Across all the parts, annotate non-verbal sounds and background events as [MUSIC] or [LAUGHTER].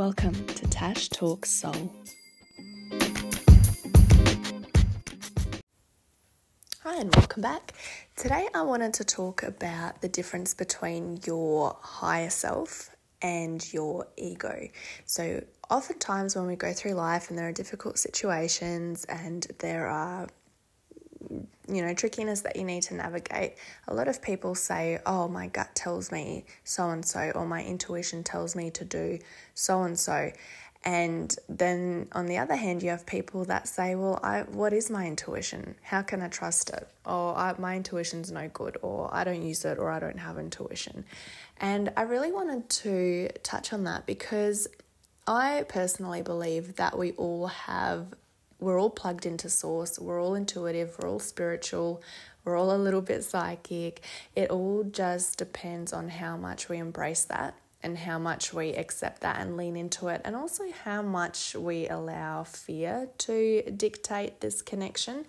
Welcome to Tash Talks Soul. Hi, and welcome back. Today, I wanted to talk about the difference between your higher self and your ego. So, oftentimes, when we go through life and there are difficult situations and there are you know, trickiness that you need to navigate. A lot of people say, Oh, my gut tells me so and so, or my intuition tells me to do so and so. And then on the other hand, you have people that say, Well, I, what is my intuition? How can I trust it? Or I, my intuition's no good, or I don't use it, or I don't have intuition. And I really wanted to touch on that because I personally believe that we all have we're all plugged into source, we're all intuitive, we're all spiritual, we're all a little bit psychic. It all just depends on how much we embrace that and how much we accept that and lean into it, and also how much we allow fear to dictate this connection.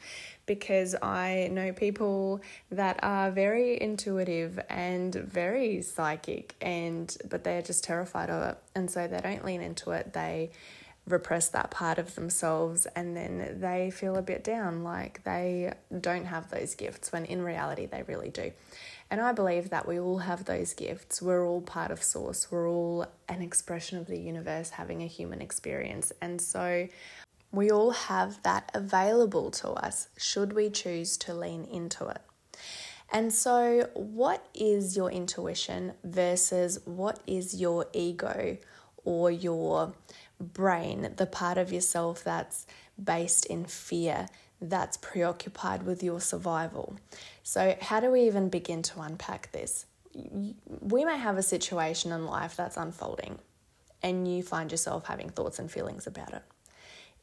Because I know people that are very intuitive and very psychic, and but they're just terrified of it, and so they don't lean into it. They repress that part of themselves and then they feel a bit down like they don't have those gifts when in reality they really do. And I believe that we all have those gifts. We're all part of source. We're all an expression of the universe having a human experience. And so we all have that available to us should we choose to lean into it. And so, what is your intuition versus what is your ego or your brain, the part of yourself that's based in fear, that's preoccupied with your survival. So, how do we even begin to unpack this? We may have a situation in life that's unfolding, and you find yourself having thoughts and feelings about it.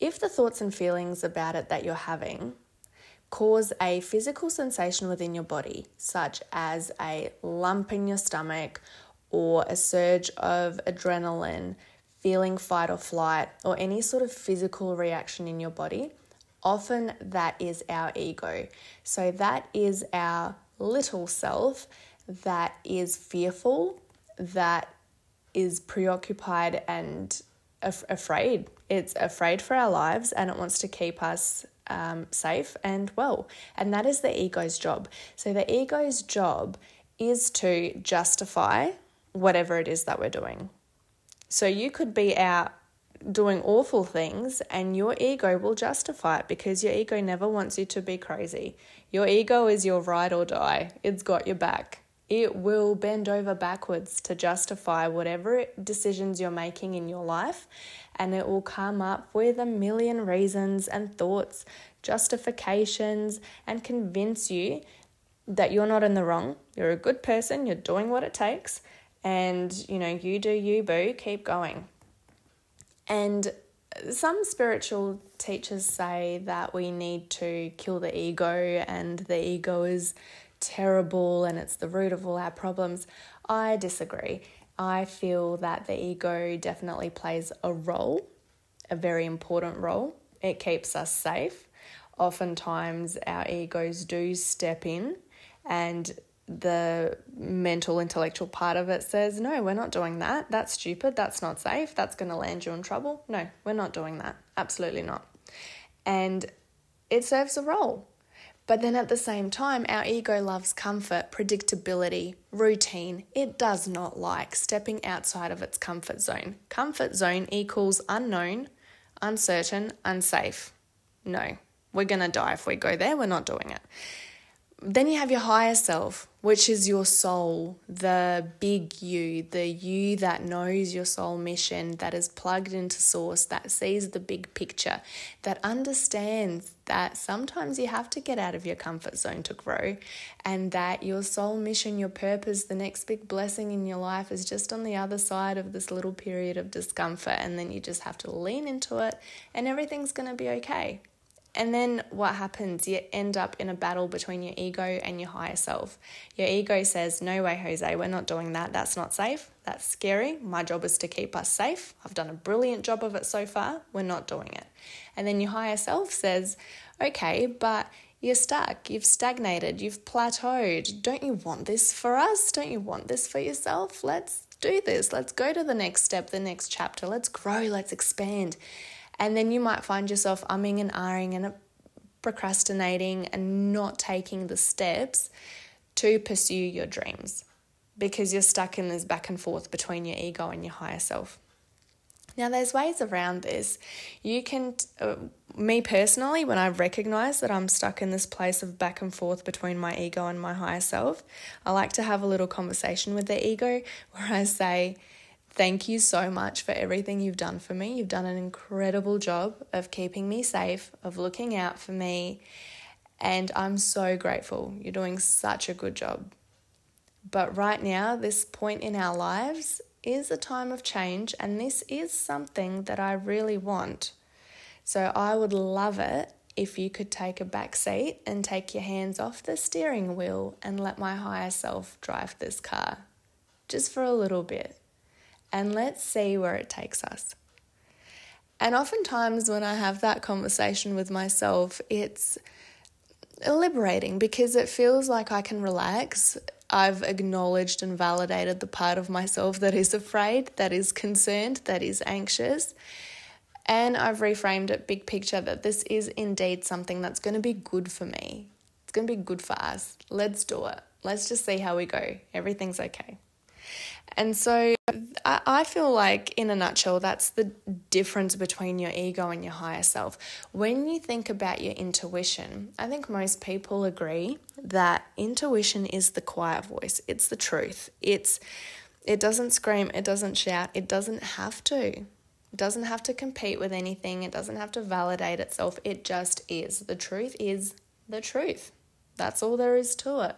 If the thoughts and feelings about it that you're having cause a physical sensation within your body, such as a lump in your stomach or a surge of adrenaline, feeling fight or flight, or any sort of physical reaction in your body, often that is our ego. So that is our little self that is fearful, that is preoccupied and af- afraid. It's afraid for our lives and it wants to keep us um, safe and well. And that is the ego's job. So the ego's job is to justify whatever it is that we're doing. So you could be out doing awful things and your ego will justify it because your ego never wants you to be crazy. Your ego is your ride or die, it's got your back. It will bend over backwards to justify whatever decisions you're making in your life, and it will come up with a million reasons and thoughts, justifications, and convince you that you're not in the wrong. You're a good person, you're doing what it takes, and you know, you do you, boo, keep going. And some spiritual teachers say that we need to kill the ego and the ego is terrible and it's the root of all our problems. I disagree. I feel that the ego definitely plays a role, a very important role. It keeps us safe. Oftentimes, our egos do step in and the mental intellectual part of it says no we're not doing that. That's stupid. That's not safe. That's going to land you in trouble. No we're not doing that. Absolutely not. And it serves a role. But then at the same time our ego loves comfort predictability routine. It does not like stepping outside of its comfort zone. Comfort zone equals unknown uncertain unsafe. No we're going to die if we go there. We're not doing it then you have your higher self, which is your soul, the big you, the you that knows your soul mission, that is plugged into source, that sees the big picture, that understands that sometimes you have to get out of your comfort zone to grow, and that your soul mission, your purpose, the next big blessing in your life is just on the other side of this little period of discomfort, and then you just have to lean into it, and everything's going to be okay. And then what happens? You end up in a battle between your ego and your higher self. Your ego says, No way, Jose, we're not doing that. That's not safe. That's scary. My job is to keep us safe. I've done a brilliant job of it so far. We're not doing it. And then your higher self says, Okay, but you're stuck, you've stagnated, you've plateaued. Don't you want this for us? Don't you want this for yourself? Let's do this. Let's go to the next step, the next chapter. Let's grow, let's expand. And then you might find yourself umming and ahhing and procrastinating and not taking the steps to pursue your dreams because you're stuck in this back and forth between your ego and your higher self. Now, there's ways around this. You can, uh, me personally, when I recognize that I'm stuck in this place of back and forth between my ego and my higher self, I like to have a little conversation with the ego [LAUGHS] where I say, Thank you so much for everything you've done for me. You've done an incredible job of keeping me safe, of looking out for me, and I'm so grateful. You're doing such a good job. But right now, this point in our lives is a time of change, and this is something that I really want. So I would love it if you could take a back seat and take your hands off the steering wheel and let my higher self drive this car just for a little bit. And let's see where it takes us. And oftentimes, when I have that conversation with myself, it's liberating because it feels like I can relax. I've acknowledged and validated the part of myself that is afraid, that is concerned, that is anxious. And I've reframed it big picture that this is indeed something that's going to be good for me. It's going to be good for us. Let's do it. Let's just see how we go. Everything's okay. And so I feel like, in a nutshell, that's the difference between your ego and your higher self. When you think about your intuition, I think most people agree that intuition is the quiet voice, it's the truth. It's it doesn't scream, it doesn't shout, it doesn't have to. It doesn't have to compete with anything, it doesn't have to validate itself. It just is. The truth is the truth. That's all there is to it.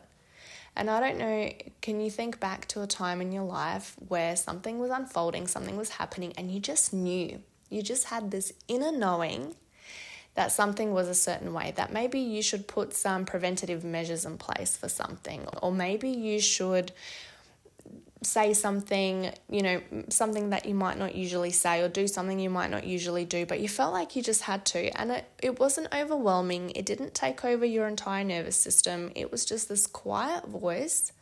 And I don't know, can you think back to a time in your life where something was unfolding, something was happening, and you just knew? You just had this inner knowing that something was a certain way, that maybe you should put some preventative measures in place for something, or maybe you should say something, you know, something that you might not usually say or do something you might not usually do, but you felt like you just had to. And it, it wasn't overwhelming, it didn't take over your entire nervous system. It was just this quiet voice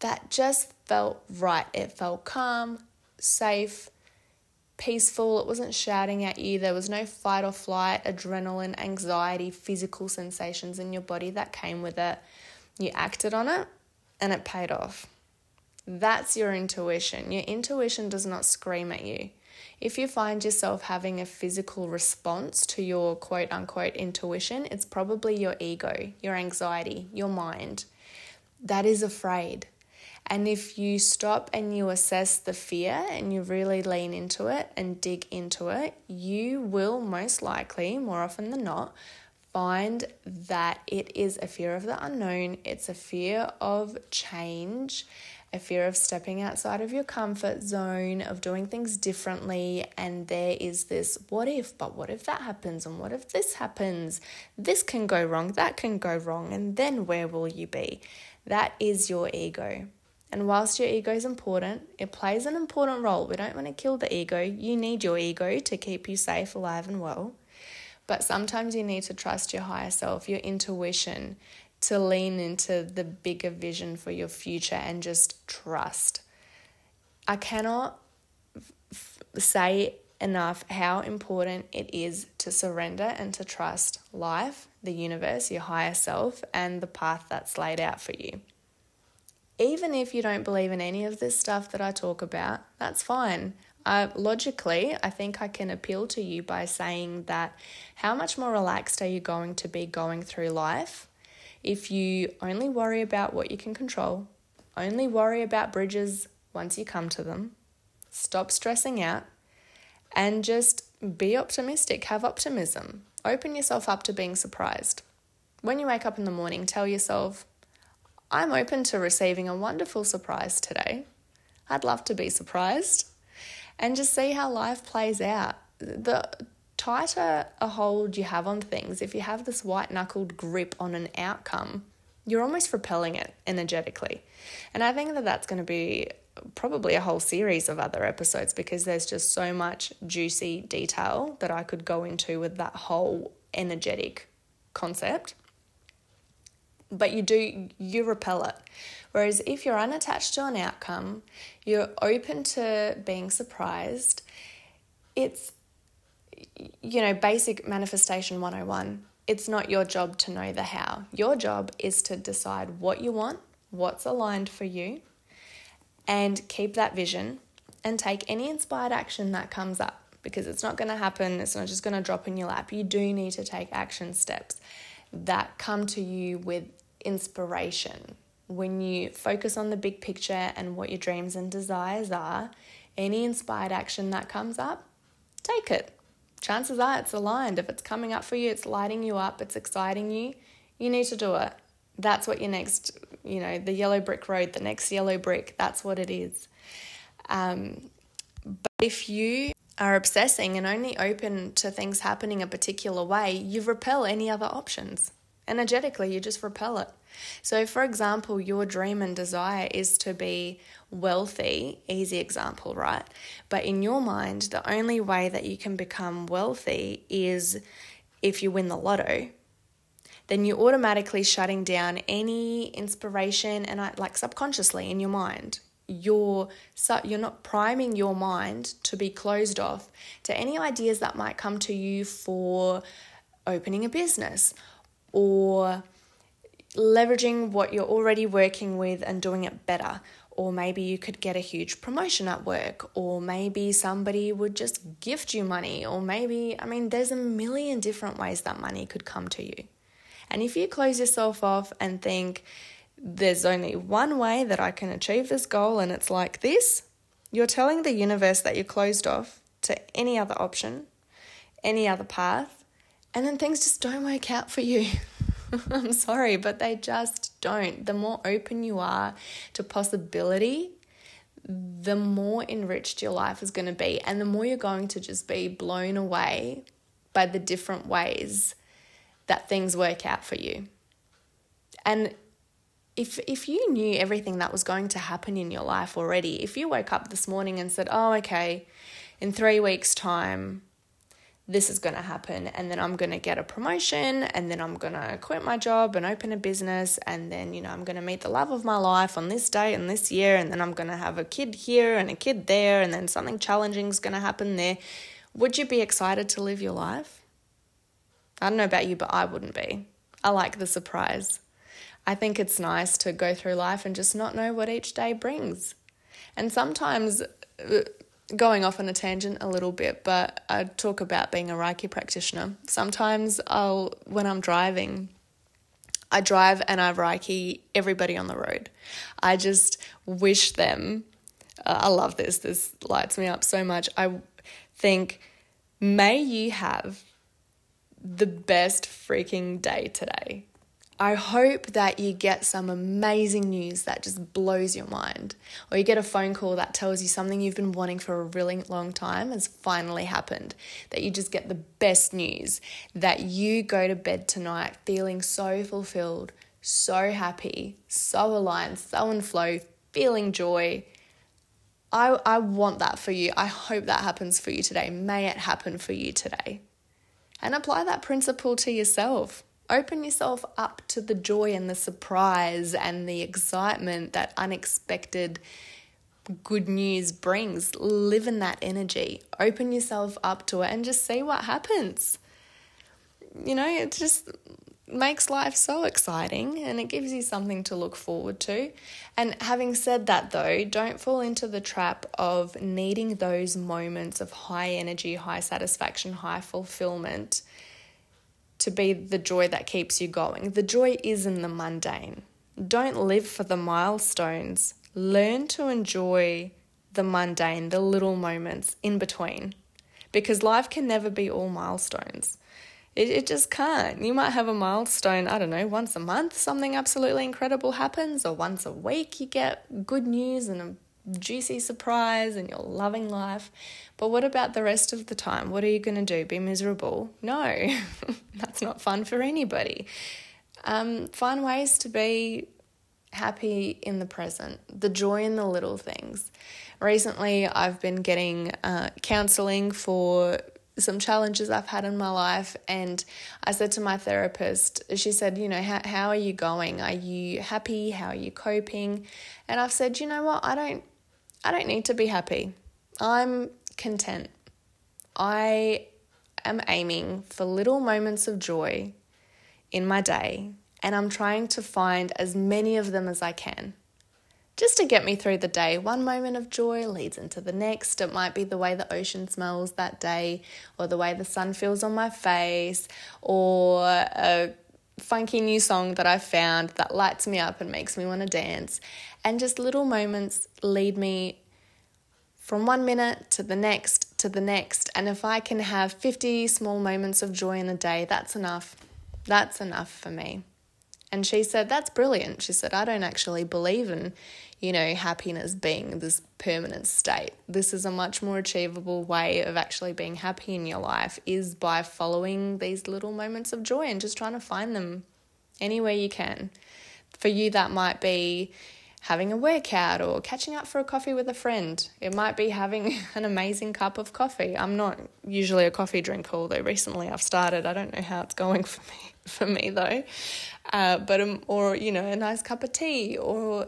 that just felt right. It felt calm, safe, peaceful. It wasn't shouting at you. There was no fight or flight, adrenaline, anxiety, physical sensations in your body that came with it. You acted on it and it paid off. That's your intuition. Your intuition does not scream at you. If you find yourself having a physical response to your quote unquote intuition, it's probably your ego, your anxiety, your mind that is afraid. And if you stop and you assess the fear and you really lean into it and dig into it, you will most likely, more often than not, find that it is a fear of the unknown, it's a fear of change a fear of stepping outside of your comfort zone, of doing things differently. And there is this what if, but what if that happens? And what if this happens? This can go wrong, that can go wrong. And then where will you be? That is your ego. And whilst your ego is important, it plays an important role. We don't want to kill the ego. You need your ego to keep you safe, alive, and well. But sometimes you need to trust your higher self, your intuition, to lean into the bigger vision for your future and just trust. I cannot f- say enough how important it is to surrender and to trust life, the universe, your higher self, and the path that's laid out for you. Even if you don't believe in any of this stuff that I talk about, that's fine. Uh, logically, I think I can appeal to you by saying that how much more relaxed are you going to be going through life if you only worry about what you can control, only worry about bridges once you come to them, stop stressing out, and just be optimistic, have optimism. Open yourself up to being surprised. When you wake up in the morning, tell yourself, I'm open to receiving a wonderful surprise today. I'd love to be surprised. And just see how life plays out. The tighter a hold you have on things, if you have this white knuckled grip on an outcome, you're almost repelling it energetically. And I think that that's going to be probably a whole series of other episodes because there's just so much juicy detail that I could go into with that whole energetic concept. but you do, you repel it. Whereas if you're unattached to an outcome, you're open to being surprised, it's, you know, basic manifestation 101. It's not your job to know the how. Your job is to decide what you want, what's aligned for you, and keep that vision and take any inspired action that comes up because it's not going to happen. It's not just going to drop in your lap. You do need to take action steps that come to you with inspiration. When you focus on the big picture and what your dreams and desires are, any inspired action that comes up, take it. Chances are it's aligned. If it's coming up for you, it's lighting you up, it's exciting you, you need to do it. That's what your next, you know, the yellow brick road, the next yellow brick, that's what it is. Um, but if you are obsessing and only open to things happening a particular way, you repel any other options. Energetically, you just repel it. So, for example, your dream and desire is to be wealthy, easy example, right? But in your mind, the only way that you can become wealthy is if you win the lotto. Then you're automatically shutting down any inspiration and uh, like subconsciously in your mind you're you're not priming your mind to be closed off to any ideas that might come to you for opening a business or leveraging what you're already working with and doing it better. Or maybe you could get a huge promotion at work or maybe somebody would just gift you money or maybe i mean there's a million different ways that money could come to you. And if you close yourself off and think there's only one way that I can achieve this goal, and it's like this, you're telling the universe that you're closed off to any other option, any other path, and then things just don't work out for you. [LAUGHS] I'm sorry, but they just don't. The more open you are to possibility, the more enriched your life is going to be, and the more you're going to just be blown away by the different ways that things work out for you. And if if you knew everything that was going to happen in your life already, if you woke up this morning and said, "Oh, okay, in 3 weeks time this is going to happen and then I'm going to get a promotion and then I'm going to quit my job and open a business and then you know I'm going to meet the love of my life on this day and this year and then I'm going to have a kid here and a kid there and then something challenging is going to happen there." Would you be excited to live your life? I don't know about you, but I wouldn't be. I like the surprise. I think it's nice to go through life and just not know what each day brings. And sometimes, uh, going off on a tangent a little bit, but I talk about being a Reiki practitioner. Sometimes I'll, when I'm driving, I drive and I Reiki everybody on the road. I just wish them, uh, I love this, this lights me up so much. I think, may you have the best freaking day today. I hope that you get some amazing news that just blows your mind, or you get a phone call that tells you something you've been wanting for a really long time has finally happened. That you just get the best news, that you go to bed tonight feeling so fulfilled, so happy, so aligned, so in flow, feeling joy. I, I want that for you. I hope that happens for you today. May it happen for you today. And apply that principle to yourself. Open yourself up to the joy and the surprise and the excitement that unexpected good news brings. Live in that energy. Open yourself up to it and just see what happens. You know, it just makes life so exciting and it gives you something to look forward to. And having said that, though, don't fall into the trap of needing those moments of high energy, high satisfaction, high fulfillment to be the joy that keeps you going. The joy is in the mundane. Don't live for the milestones. Learn to enjoy the mundane, the little moments in between. Because life can never be all milestones. It, it just can't. You might have a milestone, I don't know, once a month, something absolutely incredible happens, or once a week you get good news and a juicy surprise and you're loving life. But what about the rest of the time? What are you going to do? Be miserable? No, [LAUGHS] that's not fun for anybody. Um, find ways to be happy in the present, the joy in the little things. Recently, I've been getting uh, counseling for some challenges I've had in my life. And I said to my therapist, she said, You know, how, how are you going? Are you happy? How are you coping? And I've said, You know what? I don't, I don't need to be happy. I'm content. I am aiming for little moments of joy in my day, and I'm trying to find as many of them as I can just to get me through the day. One moment of joy leads into the next. It might be the way the ocean smells that day, or the way the sun feels on my face, or a funky new song that I found that lights me up and makes me want to dance. And just little moments lead me from one minute to the next to the next. And if I can have 50 small moments of joy in a day, that's enough. That's enough for me. And she said, That's brilliant. She said, I don't actually believe in, you know, happiness being this permanent state. This is a much more achievable way of actually being happy in your life is by following these little moments of joy and just trying to find them anywhere you can. For you, that might be having a workout or catching up for a coffee with a friend. It might be having [LAUGHS] an amazing cup of coffee. I'm not usually a coffee drinker, although recently I've started. I don't know how it's going [LAUGHS] for me for me though. Uh, but um, or you know a nice cup of tea or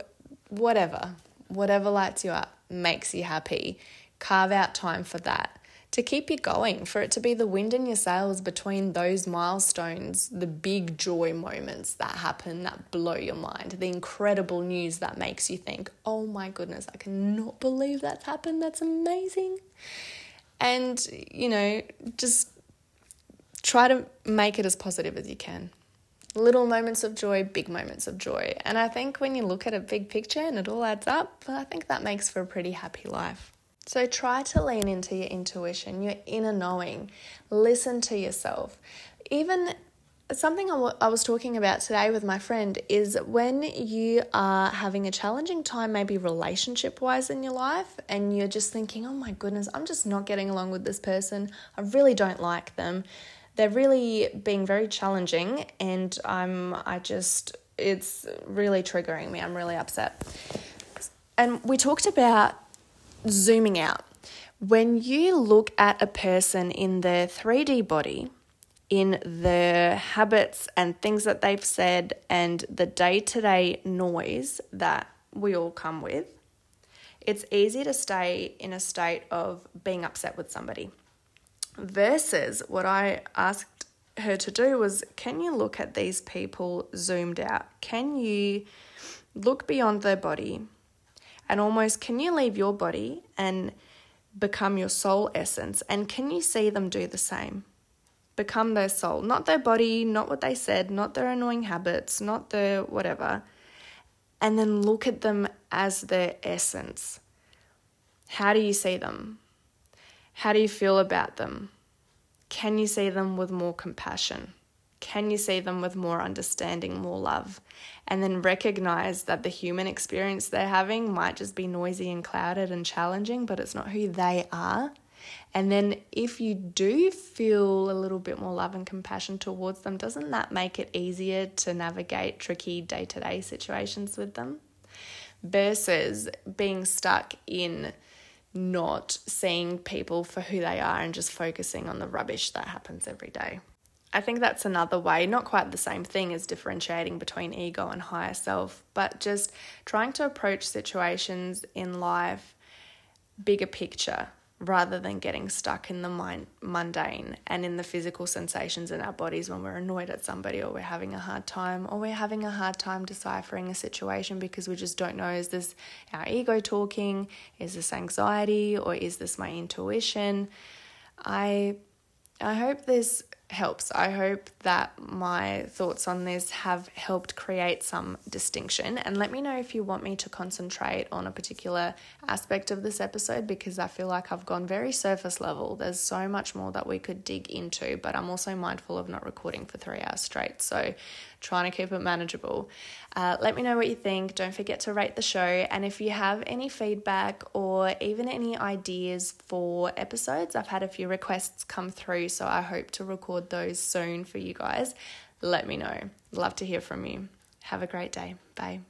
whatever, whatever lights you up, makes you happy. Carve out time for that to keep you going, for it to be the wind in your sails between those milestones, the big joy moments that happen that blow your mind, the incredible news that makes you think, oh my goodness, I cannot believe that's happened. That's amazing. And, you know, just try to make it as positive as you can. Little moments of joy, big moments of joy. And I think when you look at a big picture and it all adds up, I think that makes for a pretty happy life. So try to lean into your intuition, your inner knowing. Listen to yourself. Even something I, was talking about today with my friend is when you are having a challenging time, maybe relationship wise in your life, and you're just thinking, oh my goodness, I'm just not getting along with this person. I really don't like them they're really being very challenging and I'm I just it's really triggering me. I'm really upset. And we talked about zooming out. When you look at a person in their 3D body, in the habits and things that they've said and the day to day noise that we all come with, it's easy to stay in a state of being upset with somebody. Versus what I asked her to do was can you look at these people zoomed out? Can you look beyond their body and almost can you leave your body and become your soul essence? And can you see them do the same? Become their soul, not their body, not what they said, not their annoying habits, not their whatever. And then look at them as their essence. How do you see them? How do you feel about them? Can you see them with more compassion? Can you see them with more understanding, more love? And then recognize that the human experience they're having might just be noisy and clouded and challenging, but it's not who they are. And then if you do feel a little bit more love and compassion towards them, doesn't that make it easier to navigate tricky day to day situations with them? Versus being stuck in not seeing people for who they are and just focusing on the rubbish that happens every day. I think that's another way, not quite the same thing as differentiating between ego and higher self, but just trying to approach situations in life bigger picture rather than getting stuck in the mind, mundane and in the physical sensations in our bodies when we're annoyed at somebody or we're having a hard time or we're having a hard time deciphering a situation because we just don't know is this our ego talking? Is this anxiety? Or is this my intuition? I i hope this helps. I hope that my thoughts on this have helped create some distinction. And let me know if you want me to concentrate on a particular aspect of this episode because I feel like I've gone very surface level. There's so much more that we could dig into, but I'm also mindful of not recording for three hours straight. So trying to keep it manageable. Uh, let me know what you think. Don't forget to rate the show. And if you have any feedback or even any ideas for episodes, I've had a few requests come through, so I hope to record those soon for you guys. Let me know. Love to hear from you. Have a great day. Bye.